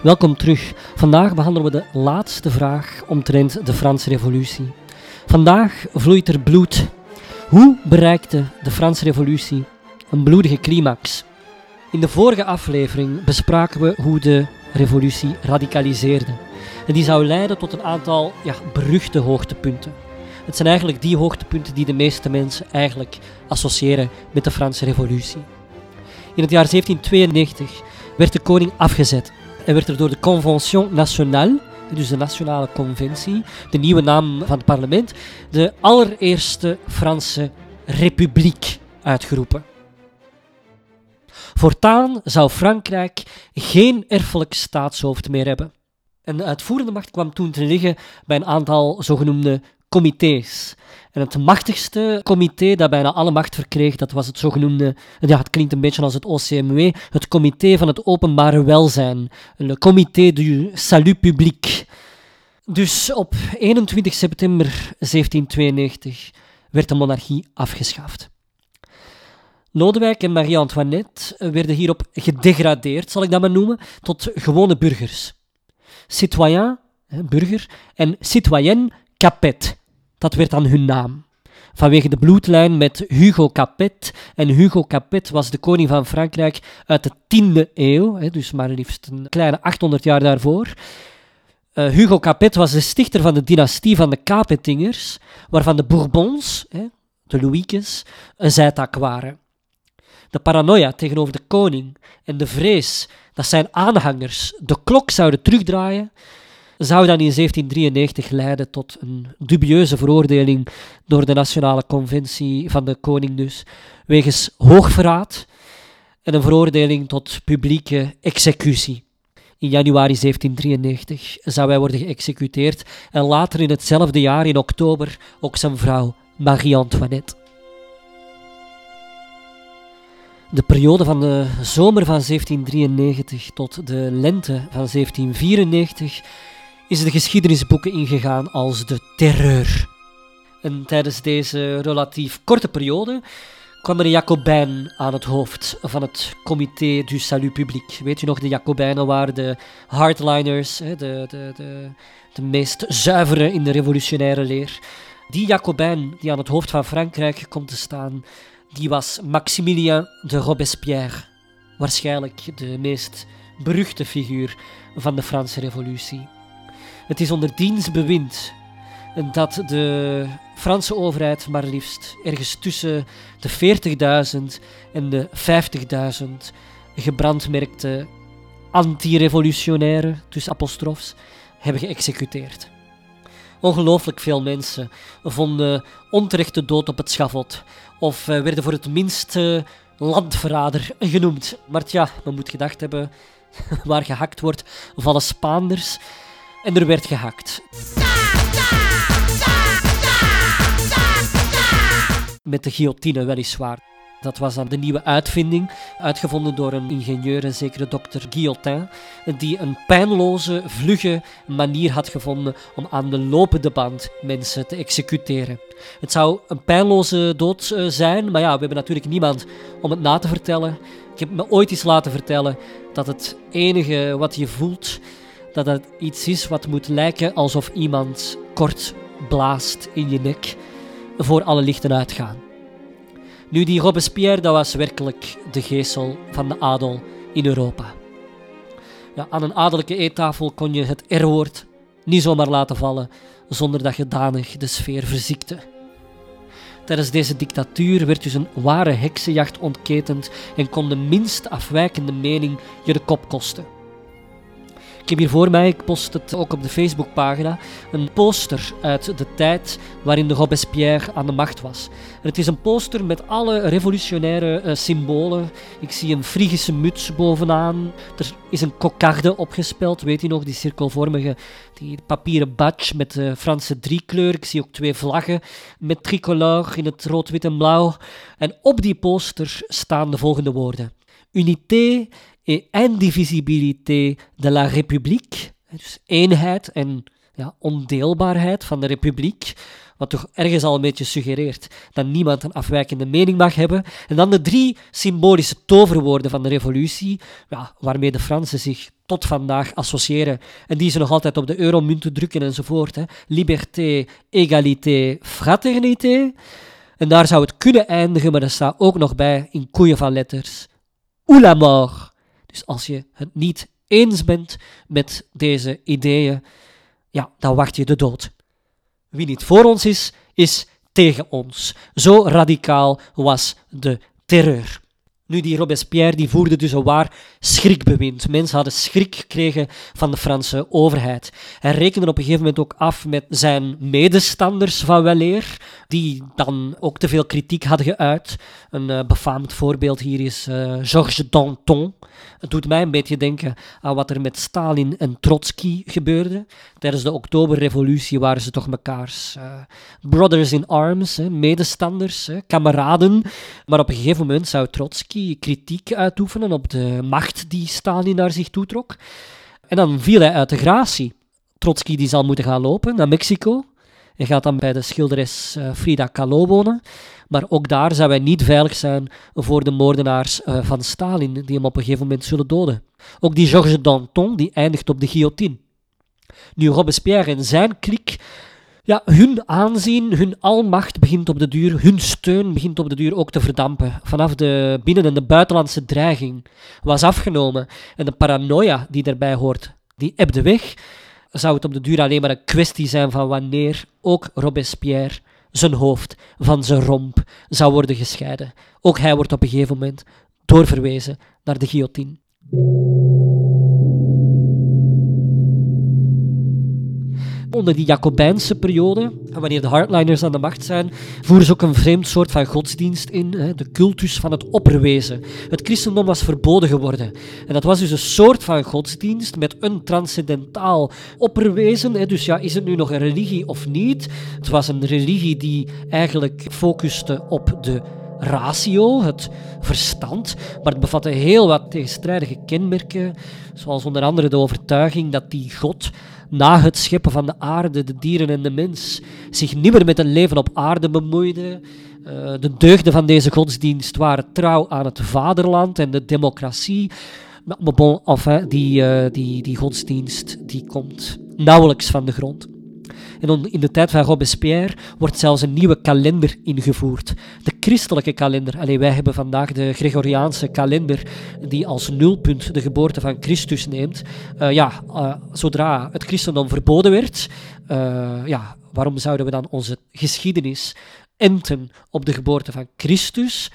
welkom terug. Vandaag behandelen we de laatste vraag omtrent de Franse Revolutie. Vandaag vloeit er bloed. Hoe bereikte de Franse Revolutie een bloedige climax? In de vorige aflevering bespraken we hoe de revolutie radicaliseerde. En die zou leiden tot een aantal ja, beruchte hoogtepunten. Het zijn eigenlijk die hoogtepunten die de meeste mensen eigenlijk associëren met de Franse Revolutie. In het jaar 1792 werd de koning afgezet en werd er door de Convention Nationale, dus de Nationale Conventie, de nieuwe naam van het parlement, de allereerste Franse Republiek uitgeroepen. Voortaan zou Frankrijk geen erfelijk staatshoofd meer hebben. En de uitvoerende macht kwam toen te liggen bij een aantal zogenoemde comité's. En het machtigste comité dat bijna alle macht verkreeg, dat was het zogenoemde, ja, het klinkt een beetje als het OCMW, het Comité van het Openbare Welzijn, le Comité du Salut Public. Dus op 21 september 1792 werd de monarchie afgeschaft. Lodewijk en Marie-Antoinette werden hierop gedegradeerd, zal ik dat maar noemen, tot gewone burgers. Citoyen, burger, en citoyenne, capet. Dat werd dan hun naam. Vanwege de bloedlijn met Hugo Capet. En Hugo Capet was de koning van Frankrijk uit de 10e eeuw, dus maar liefst een kleine 800 jaar daarvoor. Uh, Hugo Capet was de stichter van de dynastie van de Capetingers, waarvan de Bourbons, de Louises, een zijtak waren. De paranoia tegenover de koning en de vrees dat zijn aanhangers de klok zouden terugdraaien, zou dan in 1793 leiden tot een dubieuze veroordeling door de Nationale Conventie van de Koning dus, wegens hoogverraad en een veroordeling tot publieke executie. In januari 1793 zou hij worden geëxecuteerd en later in hetzelfde jaar, in oktober, ook zijn vrouw Marie-Antoinette. De periode van de zomer van 1793 tot de lente van 1794 is de geschiedenisboeken ingegaan als de terreur. En tijdens deze relatief korte periode kwam er een Jacobijn aan het hoofd van het Comité du Salut Public. Weet u nog, de Jacobijnen waren de hardliners, de, de, de, de meest zuivere in de revolutionaire leer. Die Jacobijn die aan het hoofd van Frankrijk komt te staan, die was Maximilien de Robespierre. Waarschijnlijk de meest beruchte figuur van de Franse revolutie. Het is onder diens bewind dat de Franse overheid maar liefst ergens tussen de 40.000 en de 50.000 gebrandmerkte anti-revolutionaire, tussen apostrofs, hebben geëxecuteerd. Ongelooflijk veel mensen vonden onterecht de dood op het schavot of eh, werden voor het minst uh, landverrader genoemd. Maar ja, men moet gedacht hebben, waar gehakt wordt, vallen Spaanders en er werd gehakt. Met de guillotine weliswaar. Dat was dan de nieuwe uitvinding, uitgevonden door een ingenieur, een zekere dokter Guillotin, die een pijnloze, vlugge manier had gevonden om aan de lopende band mensen te executeren. Het zou een pijnloze dood eh, zijn, maar ja, we hebben natuurlijk niemand om het na te vertellen. Ik heb me ooit eens laten vertellen dat het enige wat je voelt dat het iets is wat moet lijken alsof iemand kort blaast in je nek voor alle lichten uitgaan. Nu, die Robespierre, dat was werkelijk de geestel van de adel in Europa. Ja, aan een adellijke eettafel kon je het R-woord niet zomaar laten vallen zonder dat je danig de sfeer verziekte. Tijdens deze dictatuur werd dus een ware heksenjacht ontketend en kon de minst afwijkende mening je de kop kosten. Ik heb hier voor mij, ik post het ook op de Facebookpagina, een poster uit de tijd waarin de Robespierre aan de macht was. Het is een poster met alle revolutionaire uh, symbolen. Ik zie een Frigische muts bovenaan. Er is een kokarde opgespeld, weet u nog, die cirkelvormige, die papieren badge met de Franse driekleur. Ik zie ook twee vlaggen met tricolore in het rood, wit en blauw. En op die poster staan de volgende woorden. Unité et indivisibilité de la République, dus eenheid en ja, ondeelbaarheid van de republiek, wat toch ergens al een beetje suggereert dat niemand een afwijkende mening mag hebben. En dan de drie symbolische toverwoorden van de revolutie, ja, waarmee de Fransen zich tot vandaag associëren en die ze nog altijd op de euromunten drukken enzovoort. Hè. Liberté, égalité, fraternité. En daar zou het kunnen eindigen, maar dat staat ook nog bij in koeien van letters. Ou la mort. Dus als je het niet eens bent met deze ideeën, ja, dan wacht je de dood. Wie niet voor ons is, is tegen ons. Zo radicaal was de terreur. Nu, die Robespierre die voerde dus een waar schrikbewind. Mensen hadden schrik gekregen van de Franse overheid. Hij rekende op een gegeven moment ook af met zijn medestanders van weleer, die dan ook te veel kritiek hadden geuit. Een uh, befaamd voorbeeld hier is uh, Georges Danton. Het doet mij een beetje denken aan wat er met Stalin en Trotsky gebeurde. Tijdens de Oktoberrevolutie waren ze toch mekaars uh, brothers in arms, hè, medestanders, hè, kameraden. Maar op een gegeven moment zou Trotsky kritiek uitoefenen op de macht die Stalin naar zich toetrok. En dan viel hij uit de gratie. Trotsky die zal moeten gaan lopen naar Mexico. Hij gaat dan bij de schilderes uh, Frida Kahlo wonen. Maar ook daar zou hij niet veilig zijn voor de moordenaars uh, van Stalin, die hem op een gegeven moment zullen doden. Ook die Georges Danton, die eindigt op de guillotine. Nu, Robespierre en zijn klik, ja, hun aanzien, hun almacht begint op de duur, hun steun begint op de duur ook te verdampen. Vanaf de binnen- en de buitenlandse dreiging was afgenomen en de paranoia die daarbij hoort, die ebde weg, zou het op de duur alleen maar een kwestie zijn van wanneer ook Robespierre zijn hoofd van zijn romp zou worden gescheiden. Ook hij wordt op een gegeven moment doorverwezen naar de guillotine. Onder die Jacobijnse periode, wanneer de hardliners aan de macht zijn, voeren ze ook een vreemd soort van godsdienst in, de cultus van het opperwezen. Het christendom was verboden geworden. En dat was dus een soort van godsdienst met een transcendentaal opperwezen. Dus ja, is het nu nog een religie of niet? Het was een religie die eigenlijk focuste op de ratio, het verstand, maar het bevatte heel wat tegenstrijdige kenmerken, zoals onder andere de overtuiging dat die God na het scheppen van de aarde, de dieren en de mens, zich niet meer met een leven op aarde bemoeide. Uh, de deugden van deze godsdienst waren trouw aan het vaderland en de democratie. Maar bon, die, uh, die, die godsdienst die komt nauwelijks van de grond. In de tijd van Robespierre wordt zelfs een nieuwe kalender ingevoerd. De christelijke kalender. Allee, wij hebben vandaag de Gregoriaanse kalender, die als nulpunt de geboorte van Christus neemt. Uh, ja, uh, zodra het christendom verboden werd, uh, ja, waarom zouden we dan onze geschiedenis enten op de geboorte van Christus?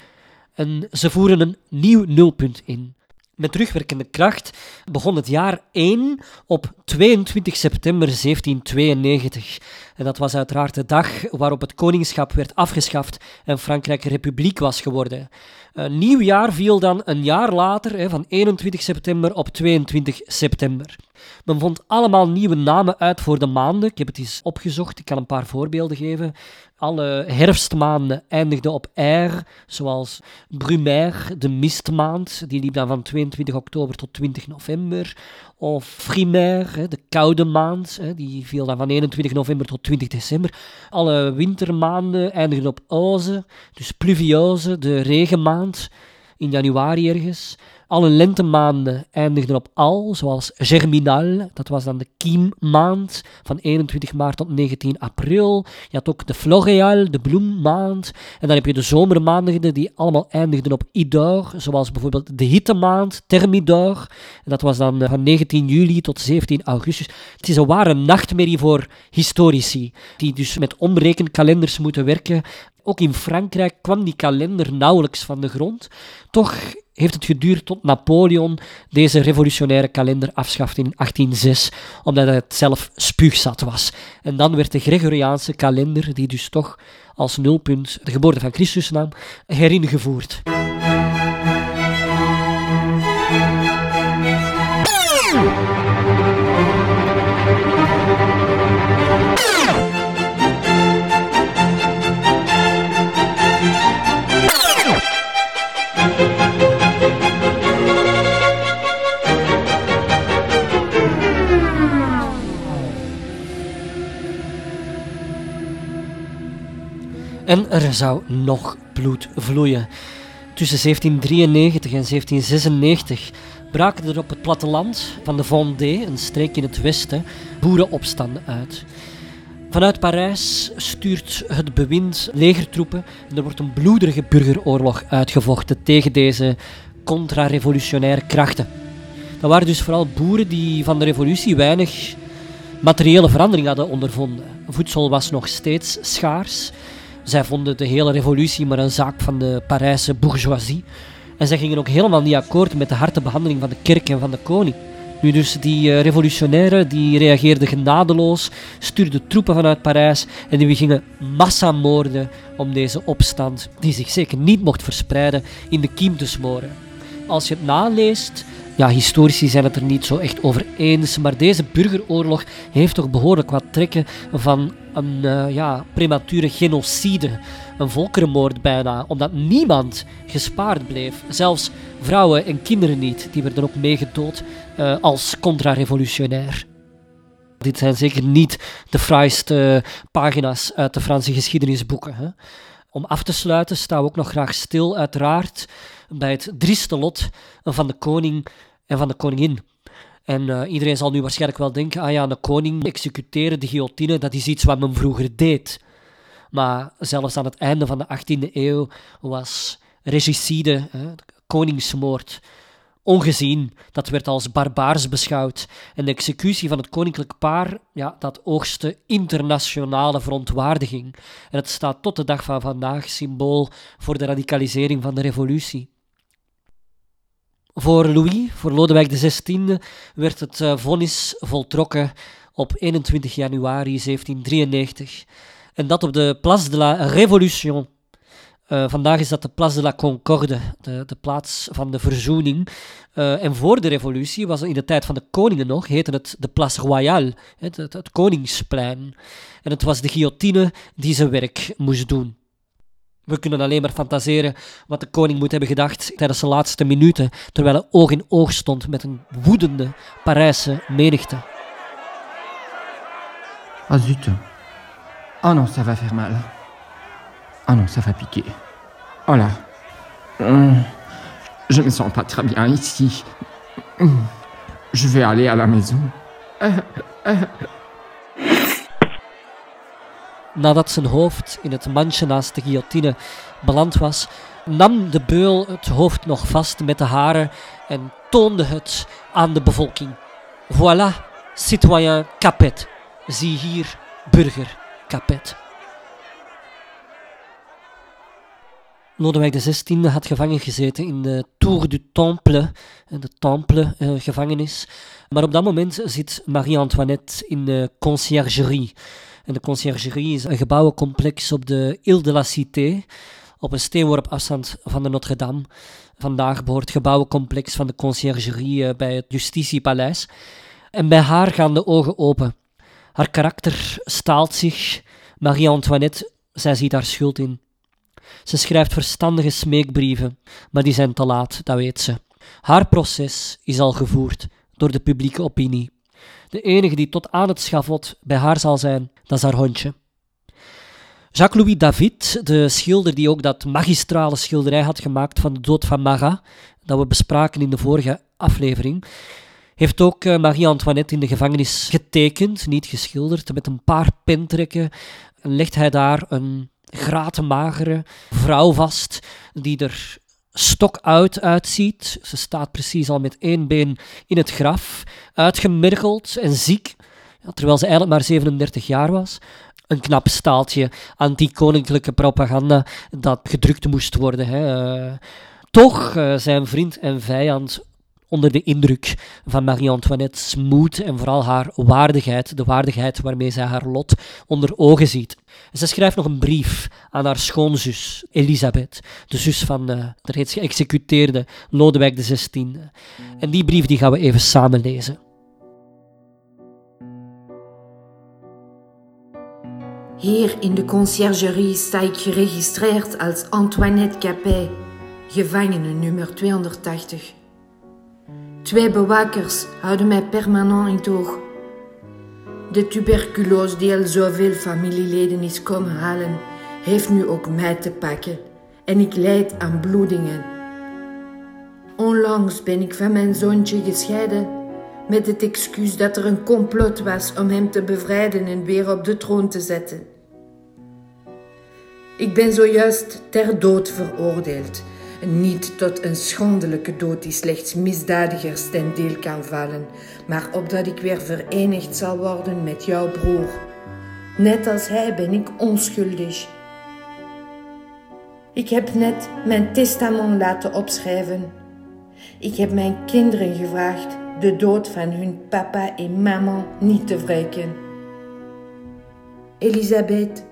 En ze voeren een nieuw nulpunt in. Met terugwerkende kracht begon het jaar 1 op 22 september 1792. En dat was uiteraard de dag waarop het koningschap werd afgeschaft en Frankrijk republiek was geworden. Een nieuw jaar viel dan een jaar later, van 21 september op 22 september. Men vond allemaal nieuwe namen uit voor de maanden. Ik heb het eens opgezocht, ik kan een paar voorbeelden geven. Alle herfstmaanden eindigden op R, zoals Brumaire, de mistmaand, die liep dan van 22 oktober tot 20 november. Of Frimaire, de koude maand, die viel dan van 21 november tot 20 december. Alle wintermaanden eindigden op Oze, dus pluviose, de regenmaand, in januari ergens. Alle lentemaanden eindigden op al, zoals Germinal, dat was dan de kiemmaand van 21 maart tot 19 april. Je had ook de Floreal, de bloemmaand. En dan heb je de zomermaanden die allemaal eindigden op Idor, zoals bijvoorbeeld de hittemaand, Thermidor. En dat was dan van 19 juli tot 17 augustus. Het is een ware nachtmerrie voor historici, die dus met omrekenkalenders moeten werken. Ook in Frankrijk kwam die kalender nauwelijks van de grond. Toch heeft het geduurd tot Napoleon deze revolutionaire kalender afschafte in 1806, omdat het zelf spuugzat was. En dan werd de Gregoriaanse kalender, die dus toch als nulpunt de geboorte van Christus nam, heringevoerd. En er zou nog bloed vloeien. Tussen 1793 en 1796 braken er op het platteland van de Vendée, een streek in het westen, boerenopstanden uit. Vanuit Parijs stuurt het bewind legertroepen en er wordt een bloederige burgeroorlog uitgevochten tegen deze contra-revolutionaire krachten. Dat waren dus vooral boeren die van de revolutie weinig materiële verandering hadden ondervonden. Voedsel was nog steeds schaars. Zij vonden de hele revolutie maar een zaak van de Parijse bourgeoisie. En zij gingen ook helemaal niet akkoord met de harde behandeling van de kerk en van de koning. Nu dus die uh, revolutionairen die reageerden genadeloos, stuurden troepen vanuit Parijs en die gingen massamoorden om deze opstand, die zich zeker niet mocht verspreiden, in de kiem te smoren. Als je het naleest, ja, historici zijn het er niet zo echt over eens, maar deze burgeroorlog heeft toch behoorlijk wat trekken van een uh, ja, premature genocide, een volkerenmoord bijna, omdat niemand gespaard bleef. Zelfs vrouwen en kinderen niet, die werden ook meegedood uh, als contra-revolutionair. Dit zijn zeker niet de fraaiste pagina's uit de Franse geschiedenisboeken. Hè. Om af te sluiten staan we ook nog graag stil, uiteraard, bij het drieste lot van de koning en van de koningin. En uh, iedereen zal nu waarschijnlijk wel denken, ah ja, de koning executeren, de guillotine, dat is iets wat men vroeger deed. Maar zelfs aan het einde van de 18e eeuw was regicide, hè, koningsmoord, ongezien. Dat werd als barbaars beschouwd. En de executie van het koninklijk paar, ja, dat oogste internationale verontwaardiging. En het staat tot de dag van vandaag symbool voor de radicalisering van de revolutie. Voor Louis, voor Lodewijk XVI, werd het uh, vonnis voltrokken op 21 januari 1793. En dat op de Place de la Révolution. Uh, vandaag is dat de Place de la Concorde, de, de plaats van de verzoening. Uh, en voor de revolutie was in de tijd van de koningen nog, heette het de Place Royale, het, het, het koningsplein. En het was de guillotine die zijn werk moest doen. We kunnen alleen maar fantaseren wat de koning moet hebben gedacht tijdens de laatste minuten, terwijl hij oog in oog stond met een woedende Parijse menigte. Ah zut. Oh non, ça va faire mal. Oh non, ça va piquer. Oh là. Hum. Je me sens pas très bien ici. Je vais aller à la maison. Nadat zijn hoofd in het mandje naast de guillotine beland was, nam de beul het hoofd nog vast met de haren en toonde het aan de bevolking. Voilà, citoyen Capet. Zie hier, burger Capet. Lodewijk XVI had gevangen gezeten in de Tour du Temple, de Temple-gevangenis. maar op dat moment zit Marie-Antoinette in de conciergerie. En de conciergerie is een gebouwencomplex op de Ile de la Cité, op een steenworp afstand van de Notre-Dame. Vandaag behoort het gebouwencomplex van de conciergerie bij het Justitiepaleis. En bij haar gaan de ogen open. Haar karakter staalt zich. Marie-Antoinette, zij ziet haar schuld in. Ze schrijft verstandige smeekbrieven, maar die zijn te laat, dat weet ze. Haar proces is al gevoerd door de publieke opinie. De enige die tot aan het schavot bij haar zal zijn, dat is haar hondje. Jacques-Louis David, de schilder die ook dat magistrale schilderij had gemaakt van de dood van Marat, dat we bespraken in de vorige aflevering, heeft ook eh, Marie-Antoinette in de gevangenis getekend, niet geschilderd. Met een paar pentrekken legt hij daar een gratenmagere vrouw vast, die er stok uit uitziet. Ze staat precies al met één been in het graf, uitgemergeld en ziek, terwijl ze eigenlijk maar 37 jaar was. Een knap staaltje anti-koninklijke propaganda dat gedrukt moest worden. Hè. Uh, toch uh, zijn vriend en vijand onder de indruk van Marie-Antoinette's moed en vooral haar waardigheid, de waardigheid waarmee zij haar lot onder ogen ziet. Ze schrijft nog een brief aan haar schoonzus Elisabeth, de zus van uh, de reeds geëxecuteerde Lodewijk XVI. En die brief die gaan we even samen lezen. Hier in de conciergerie sta ik geregistreerd als Antoinette Capet, gevangene nummer 280. Twee bewakers houden mij permanent in het oog. De tuberculose die al zoveel familieleden is komen halen, heeft nu ook mij te pakken en ik lijd aan bloedingen. Onlangs ben ik van mijn zoontje gescheiden met het excuus dat er een complot was om hem te bevrijden en weer op de troon te zetten. Ik ben zojuist ter dood veroordeeld. Niet tot een schandelijke dood die slechts misdadigers ten deel kan vallen, maar opdat ik weer verenigd zal worden met jouw broer. Net als hij ben ik onschuldig. Ik heb net mijn testament laten opschrijven. Ik heb mijn kinderen gevraagd de dood van hun papa en mama niet te wreken. Elisabeth,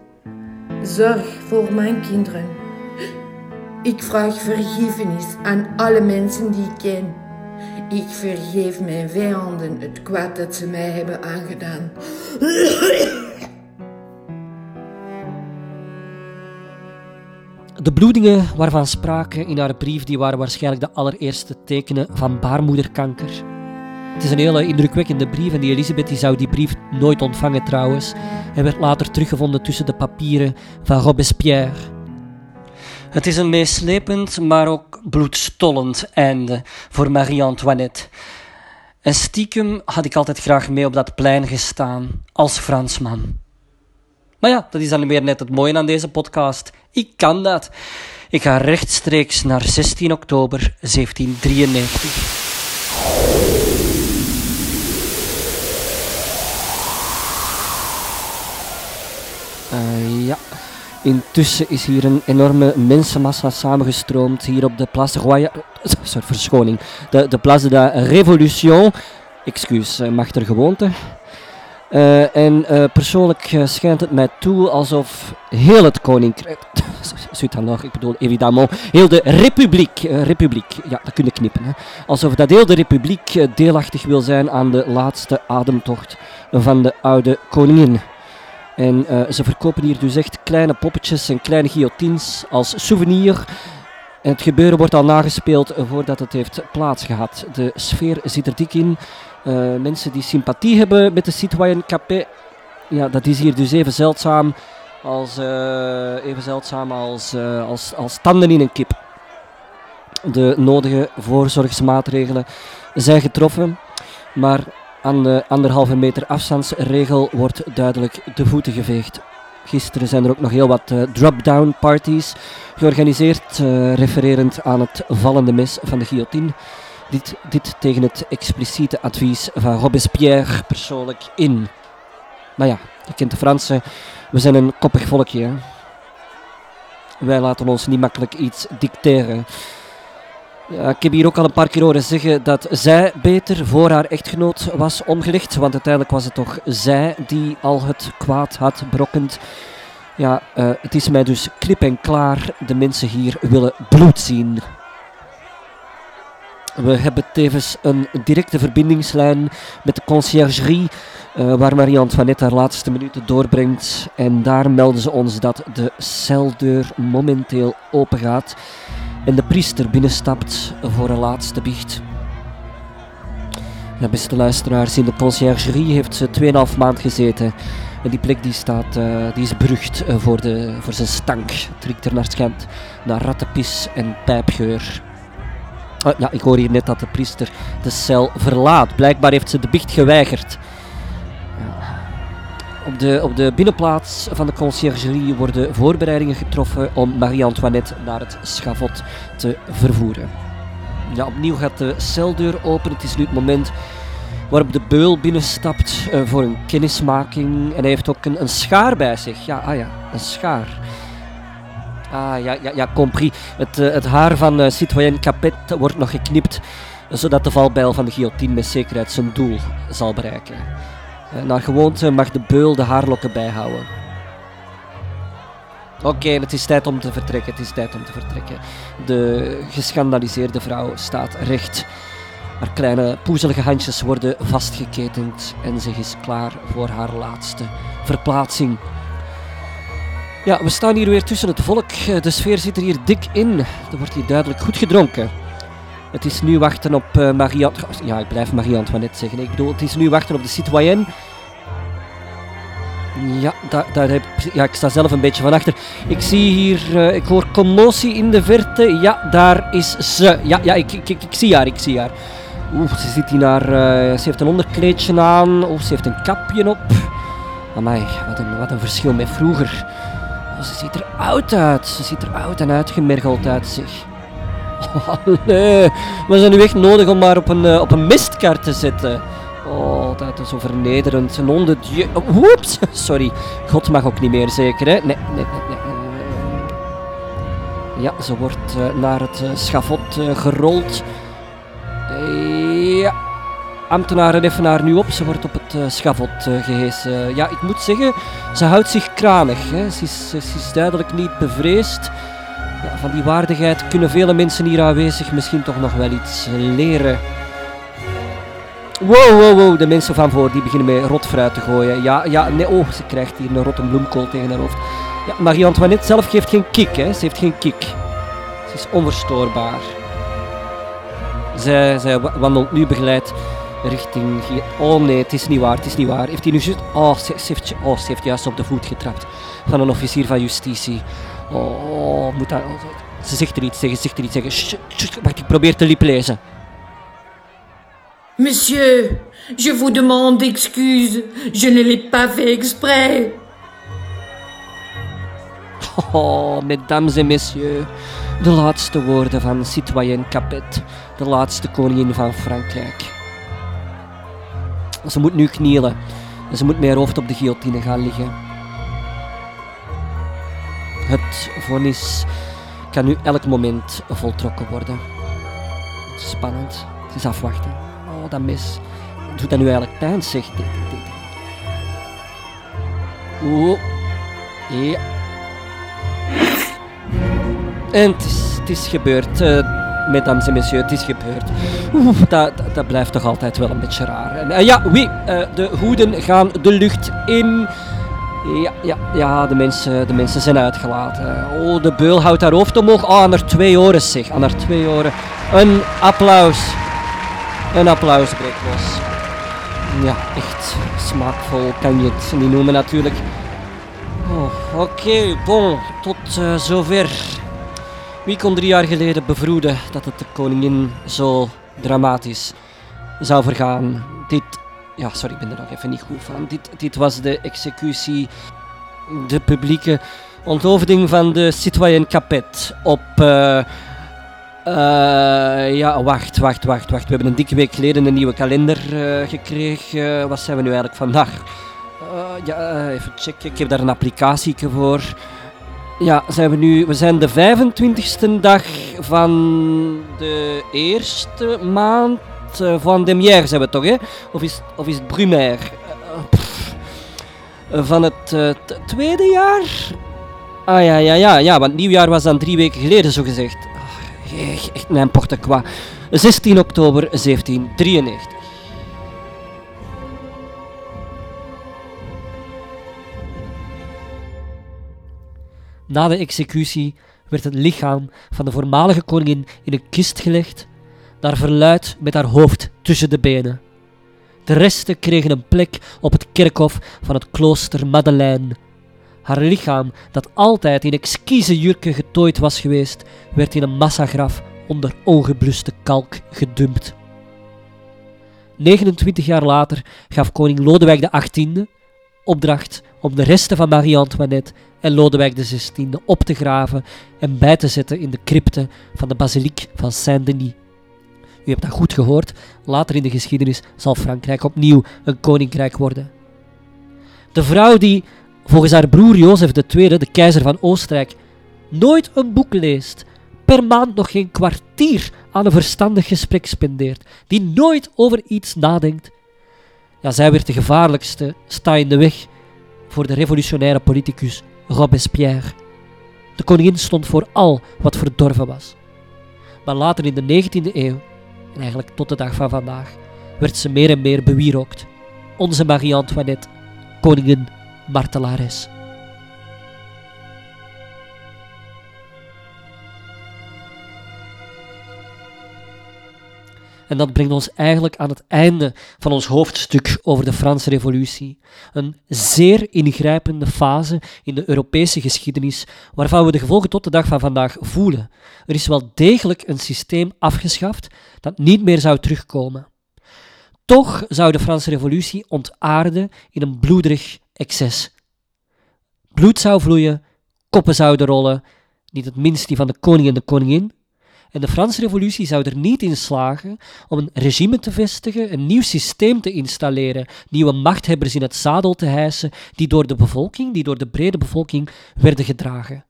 zorg voor mijn kinderen. Ik vraag vergiffenis aan alle mensen die ik ken. Ik vergeef mijn vijanden het kwaad dat ze mij hebben aangedaan. De bloedingen waarvan sprake in haar brief die waren waarschijnlijk de allereerste tekenen van baarmoederkanker. Het is een hele indrukwekkende brief en die Elisabeth die zou die brief nooit ontvangen trouwens. Hij werd later teruggevonden tussen de papieren van Robespierre. Het is een meeslepend, maar ook bloedstollend einde voor Marie-Antoinette. En stiekem had ik altijd graag mee op dat plein gestaan, als Fransman. Maar ja, dat is dan weer net het mooie aan deze podcast. Ik kan dat. Ik ga rechtstreeks naar 16 oktober 1793. Uh, ja. Intussen is hier een enorme mensenmassa samengestroomd hier op de Place Royale. Sorry, verschoning. De, de Place de la Révolution. Excuus, uh, mag er gewoonte. Uh, en persoonlijk schijnt het mij toe alsof heel het koninkrijk. nog, ik bedoel, évidemment, heel de republiek. republiek, ja, dat kun je knippen. Hè. Alsof dat heel de republiek deelachtig wil zijn aan de laatste ademtocht van de oude koningin. En uh, ze verkopen hier dus echt kleine poppetjes en kleine guillotines als souvenir. En het gebeuren wordt al nagespeeld voordat het heeft plaatsgehad. De sfeer zit er dik in. Uh, mensen die sympathie hebben met de citoyen Capet, ja, dat is hier dus even zeldzaam als, uh, even zeldzaam als, als, als tanden in een kip. De nodige voorzorgsmaatregelen zijn getroffen, maar aan de anderhalve meter afstandsregel wordt duidelijk de voeten geveegd. Gisteren zijn er ook nog heel wat uh, drop-down parties georganiseerd, uh, refererend aan het vallende mes van de guillotine. Dit, dit tegen het expliciete advies van Robespierre persoonlijk in. Maar ja, je kent de Fransen, we zijn een koppig volkje. Hè? Wij laten ons niet makkelijk iets dicteren. Ja, ik heb hier ook al een paar keer horen zeggen dat zij beter voor haar echtgenoot was omgelegd. Want uiteindelijk was het toch zij die al het kwaad had berokkend. Ja, uh, het is mij dus klip en klaar. De mensen hier willen bloed zien. We hebben tevens een directe verbindingslijn met de conciergerie, uh, waar Marie-Antoinette haar laatste minuten doorbrengt. En daar melden ze ons dat de celdeur momenteel open gaat en de priester binnenstapt voor een laatste biecht. Ja, beste luisteraars, in de conciergerie heeft ze 2,5 maand gezeten. En die plek die staat, uh, die is berucht uh, voor, de, voor zijn stank. Het er naar schijnt naar rattenpis en pijpgeur. Uh, ik hoor hier net dat de priester de cel verlaat. Blijkbaar heeft ze de biecht geweigerd. Op de, op de binnenplaats van de conciergerie worden voorbereidingen getroffen om Marie-Antoinette naar het schavot te vervoeren. Ja, opnieuw gaat de celdeur open. Het is nu het moment waarop de beul binnenstapt uh, voor een kennismaking. En hij heeft ook een, een schaar bij zich. Ja, ah ja, een schaar. Ah ja, ja, ja compris. Het, uh, het haar van uh, citoyen Capet wordt nog geknipt, zodat de valbijl van de guillotine met zekerheid zijn doel zal bereiken. Eh, naar gewoonte mag de beul de haarlokken bijhouden. Oké, het is tijd om te vertrekken. Het is tijd om te vertrekken. De geschandaliseerde vrouw staat recht. Haar kleine poezelige handjes worden vastgeketend en ze is klaar voor haar laatste verplaatsing. Ja, we staan hier weer tussen het volk. De sfeer zit er hier dik in. Er wordt hier duidelijk goed gedronken. Het is nu wachten op uh, Marie Ja, ik blijf Marie-Antoinette zeggen. Ik bedoel, het is nu wachten op de citoyenne. Ja, daar, daar heb, ja, ik sta zelf een beetje van achter. Ik zie hier, eh, ik hoor commotie in de verte. Ja, daar is ze. Ja, ja ik, ik, ik, zie haar, ik zie haar. Oeh, ze zit hier naar, eh, ze heeft een onderkleedje aan. Oeh, ze heeft een kapje op. Amai, wat een, wat een verschil met vroeger. Oh, ze ziet er oud uit. Ze ziet er oud en uitgemergeld uit, zeg. Oh, nee, we zijn nu echt nodig om maar op een, eh, op een mistkar te zetten. Oh, dat is zo vernederend. Een onde... Oh, Oeps, sorry. God mag ook niet meer, zeker, hè? Nee, nee, nee. nee. Ja, ze wordt eh, naar het eh, schavot gerold. Ja. Ambtenaren heffen haar nu op. Ze wordt op het schavot eh, gehesen. Ja, ik moet zeggen, ze houdt zich kranig. Hè. Ze, is, ze is duidelijk niet bevreesd. Van die waardigheid kunnen vele mensen hier aanwezig misschien toch nog wel iets leren. Wow, wow, wow, de mensen van voor die beginnen met rotfruit te gooien. Ja, ja, nee, oh, ze krijgt hier een rotte bloemkool tegen haar hoofd. Ja, Marie-Antoinette zelf geeft geen kick, hè. Ze heeft geen kick. Ze is onverstoorbaar. Zij, zij wa- wandelt nu begeleid richting... Oh nee, het is niet waar, het is niet waar. Heeft hij nu juist... Oh ze, oh, ze heeft juist op de voet getrapt van een officier van justitie. Oh, moet dat... Ze zegt er iets tegen, ze zegt er iets tegen. Wacht, ik probeer te lezen. Monsieur, je vous demande excuse. Je ne l'ai pas fait exprès. Oh, mesdames et messieurs. De laatste woorden van citoyen Capet, de laatste koningin van Frankrijk. Ze moet nu knielen. En ze moet met haar hoofd op de guillotine gaan liggen. Het vonnis kan nu elk moment voltrokken worden. Het is spannend. Het is afwachten. Oh, dat mes. Doet dat nu eigenlijk pijn, zeg. Oeh. Ja. En het is, het gebeurd, eh mesdames en messieurs, het is gebeurd. Oeh, dat, dat, blijft toch altijd wel een beetje raar. En, eh, ja, eh, de hoeden gaan de lucht in. Ja, ja, ja de, mensen, de mensen zijn uitgelaten. Oh, de beul houdt haar hoofd omhoog. Oh, aan haar twee oren zeg, aan haar twee oren. Een applaus. Een applaus breekt los. Ja, echt smaakvol kan je het niet noemen natuurlijk. Oh, Oké, bon, tot eh, zover. Wie kon drie jaar geleden bevroeden dat het de koningin zo dramatisch zou vergaan? Dit, ja, sorry, ik ben er nog even niet goed van. Dit, dit was de executie, de publieke onthoofding van de citoyen Capet op. eh, eh, ja, wacht, wacht, wacht, wacht. We hebben een dikke week geleden een nieuwe kalender eh, gekregen. Wat zijn we nu eigenlijk vandaag? Ja, even checken. Ik heb daar een applicatie voor. Ja, zijn we, nu, we zijn de 25e dag van de eerste maand eh, van Demière zijn we toch, hè? Of is, of is het Brumaire? Eh. Eh, van het tweede jaar? Ah ja, ja, ja, ja, want nieuwjaar was dan drie weken geleden, zo gezegd. Echt, n'importe quoi. 16 oktober 1793. Na de executie werd het lichaam van de voormalige koningin in een kist gelegd, naar verluid met haar hoofd tussen de benen. De resten kregen een plek op het kerkhof van het klooster Madeleine. Haar lichaam, dat altijd in exquise jurken getooid was geweest, werd in een massagraf onder ongebluste kalk gedumpt. 29 jaar later gaf koning Lodewijk XVIII opdracht om de resten van Marie-Antoinette en Lodewijk XVI op te graven en bij te zetten in de crypte van de basiliek van Saint-Denis. U hebt dat goed gehoord, later in de geschiedenis zal Frankrijk opnieuw een koninkrijk worden. De vrouw die, volgens haar broer Jozef II, de keizer van Oostenrijk, nooit een boek leest, per maand nog geen kwartier aan een verstandig gesprek spendeert, die nooit over iets nadenkt, ja, zij werd de gevaarlijkste sta in de weg voor de revolutionaire politicus Robespierre. De koningin stond voor al wat verdorven was. Maar later in de 19e eeuw, en eigenlijk tot de dag van vandaag, werd ze meer en meer bewierookt. Onze Marie-Antoinette, koningin martelares. En dat brengt ons eigenlijk aan het einde van ons hoofdstuk over de Franse Revolutie. Een zeer ingrijpende fase in de Europese geschiedenis, waarvan we de gevolgen tot de dag van vandaag voelen. Er is wel degelijk een systeem afgeschaft dat niet meer zou terugkomen. Toch zou de Franse Revolutie ontaarden in een bloederig excess. Bloed zou vloeien, koppen zouden rollen, niet het minst die van de koning en de koningin, en de Franse Revolutie zou er niet in slagen om een regime te vestigen, een nieuw systeem te installeren, nieuwe machthebbers in het zadel te hijsen, die door de bevolking, die door de brede bevolking werden gedragen.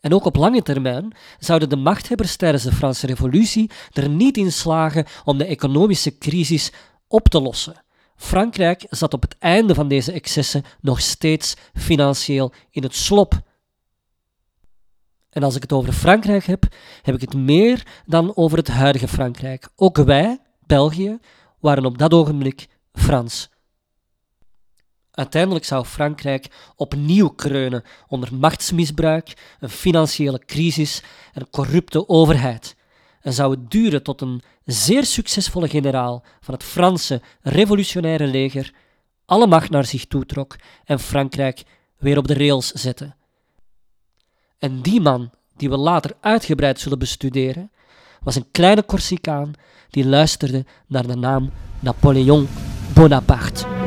En ook op lange termijn zouden de machthebbers tijdens de Franse Revolutie er niet in slagen om de economische crisis op te lossen. Frankrijk zat op het einde van deze excessen nog steeds financieel in het slop. En als ik het over Frankrijk heb, heb ik het meer dan over het huidige Frankrijk. Ook wij, België, waren op dat ogenblik Frans. Uiteindelijk zou Frankrijk opnieuw kreunen onder machtsmisbruik, een financiële crisis en een corrupte overheid. En zou het duren tot een zeer succesvolle generaal van het Franse revolutionaire leger alle macht naar zich toetrok en Frankrijk weer op de rails zette. En die man, die we later uitgebreid zullen bestuderen, was een kleine Corsicaan die luisterde naar de naam Napoleon Bonaparte.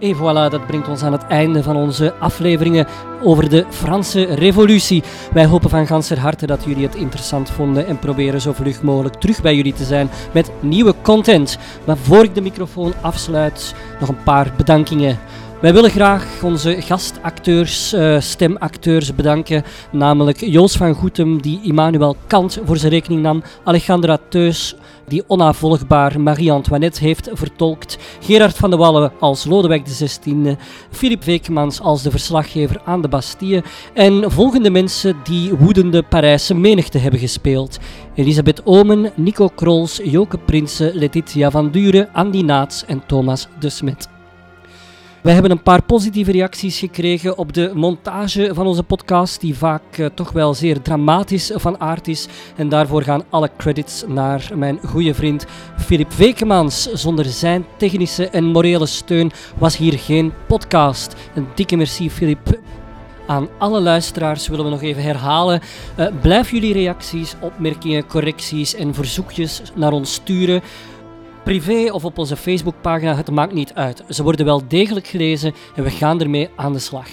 En voilà, dat brengt ons aan het einde van onze afleveringen over de Franse Revolutie. Wij hopen van ganser harte dat jullie het interessant vonden en proberen zo vlug mogelijk terug bij jullie te zijn met nieuwe content. Maar voor ik de microfoon afsluit, nog een paar bedankingen. Wij willen graag onze gastacteurs, uh, stemacteurs bedanken, namelijk Joost van Goetem, die Immanuel Kant voor zijn rekening nam, Alejandra Teus, die onafvolgbaar Marie-Antoinette heeft vertolkt, Gerard van de Wallen als Lodewijk XVI, Philip Weekmans als de verslaggever aan de Bastille en volgende mensen die woedende Parijse menigte hebben gespeeld. Elisabeth Omen, Nico Krols, Joke Prinsen, Letitia van Duren, Andy Naats en Thomas de Smet. We hebben een paar positieve reacties gekregen op de montage van onze podcast, die vaak uh, toch wel zeer dramatisch van aard is. En daarvoor gaan alle credits naar mijn goede vriend Filip Wekemans. Zonder zijn technische en morele steun was hier geen podcast. Een dikke merci, Filip. Aan alle luisteraars willen we nog even herhalen. Uh, blijf jullie reacties, opmerkingen, correcties en verzoekjes naar ons sturen privé of op onze Facebookpagina, het maakt niet uit. Ze worden wel degelijk gelezen en we gaan ermee aan de slag.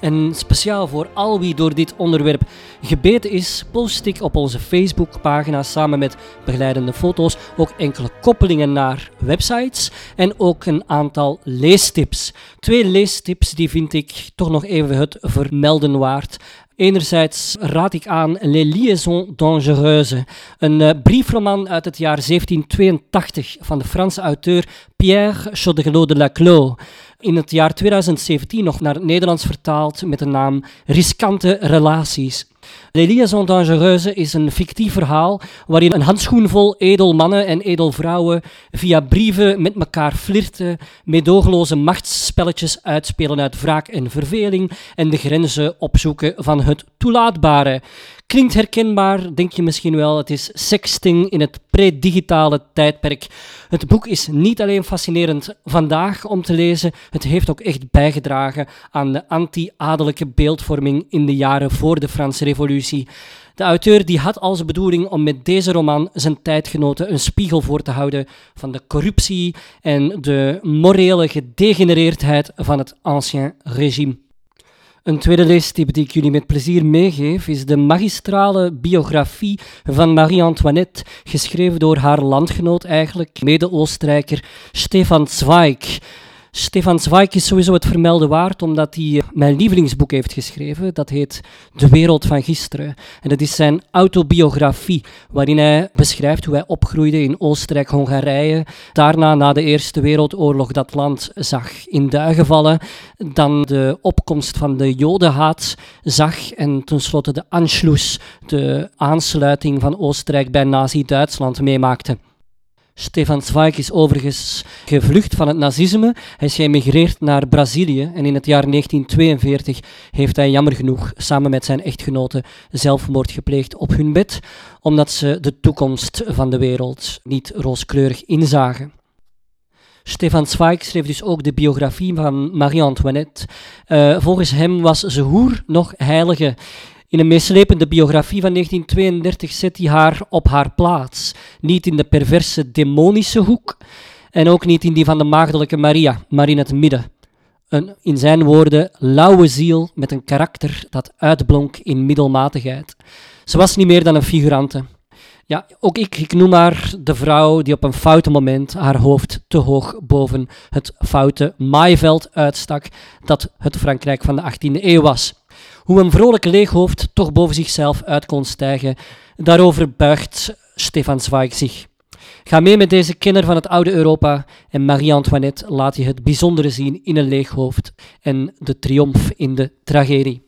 En speciaal voor al wie door dit onderwerp gebeten is, post ik op onze Facebookpagina samen met begeleidende foto's ook enkele koppelingen naar websites en ook een aantal leestips. Twee leestips die vind ik toch nog even het vermelden waard. Enerzijds raad ik aan Les Liaisons Dangereuses, een uh, briefroman uit het jaar 1782 van de Franse auteur Pierre Chaudelot de Laclos. In het jaar 2017 nog naar het Nederlands vertaald met de naam Riskante Relaties. Les Liaisons Dangereuses is een fictief verhaal waarin een handschoenvol edelmannen en edelvrouwen via brieven met elkaar flirten, meedogenloze machtsspelletjes uitspelen uit wraak en verveling en de grenzen opzoeken van het toelaatbare. Klinkt herkenbaar, denk je misschien wel. Het is sexting in het pre-digitale tijdperk. Het boek is niet alleen fascinerend vandaag om te lezen, het heeft ook echt bijgedragen aan de anti-adellijke beeldvorming in de jaren voor de Franse Revolutie. De auteur die had als bedoeling om met deze roman zijn tijdgenoten een spiegel voor te houden van de corruptie en de morele gedegenereerdheid van het ancien regime. Een tweede leestip die ik jullie met plezier meegeef is de magistrale biografie van Marie-Antoinette, geschreven door haar landgenoot eigenlijk, mede-Oostenrijker Stefan Zweig. Stefan Zweig is sowieso het vermelden waard, omdat hij eh, mijn lievelingsboek heeft geschreven. Dat heet De Wereld van Gisteren. En dat is zijn autobiografie, waarin hij beschrijft hoe hij opgroeide in Oostenrijk-Hongarije. Daarna, na de Eerste Wereldoorlog, dat land zag in duigen vallen. Dan de opkomst van de Jodenhaat zag. En tenslotte de Anschluss, de aansluiting van Oostenrijk bij Nazi-Duitsland meemaakte. Stefan Zweig is overigens gevlucht van het nazisme. Hij is geëmigreerd naar Brazilië en in het jaar 1942 heeft hij jammer genoeg samen met zijn echtgenote zelfmoord gepleegd op hun bed, omdat ze de toekomst van de wereld niet rooskleurig inzagen. Stefan Zweig schreef dus ook de biografie van Marie-Antoinette. Uh, volgens hem was ze hoer nog heilige. In een meeslepende biografie van 1932 zet hij haar op haar plaats. Niet in de perverse demonische hoek en ook niet in die van de maagdelijke Maria, maar in het midden. Een, in zijn woorden, lauwe ziel met een karakter dat uitblonk in middelmatigheid. Ze was niet meer dan een figurante. Ja, ook ik, ik noem haar de vrouw die op een foute moment haar hoofd te hoog boven het foute maaiveld uitstak dat het Frankrijk van de 18e eeuw was. Hoe een vrolijk leeghoofd toch boven zichzelf uit kon stijgen, daarover buigt Stefan Zweig zich. Ga mee met deze kenner van het oude Europa en Marie-Antoinette laat je het bijzondere zien in een leeghoofd en de triomf in de tragedie.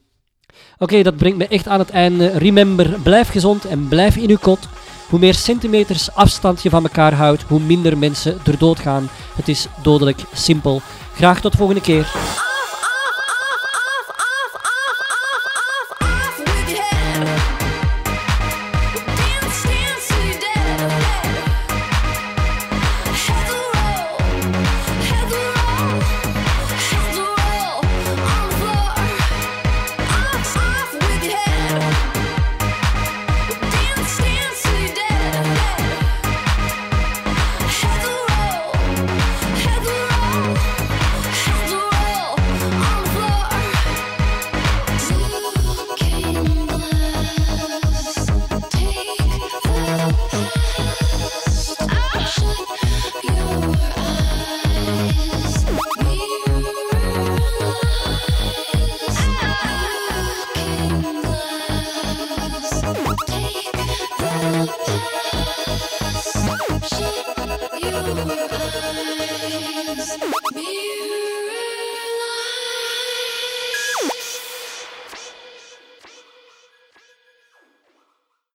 Oké, dat brengt me echt aan het einde. Remember, blijf gezond en blijf in uw kot. Hoe meer centimeters afstand je van elkaar houdt, hoe minder mensen er doodgaan. Het is dodelijk simpel. Graag tot volgende keer.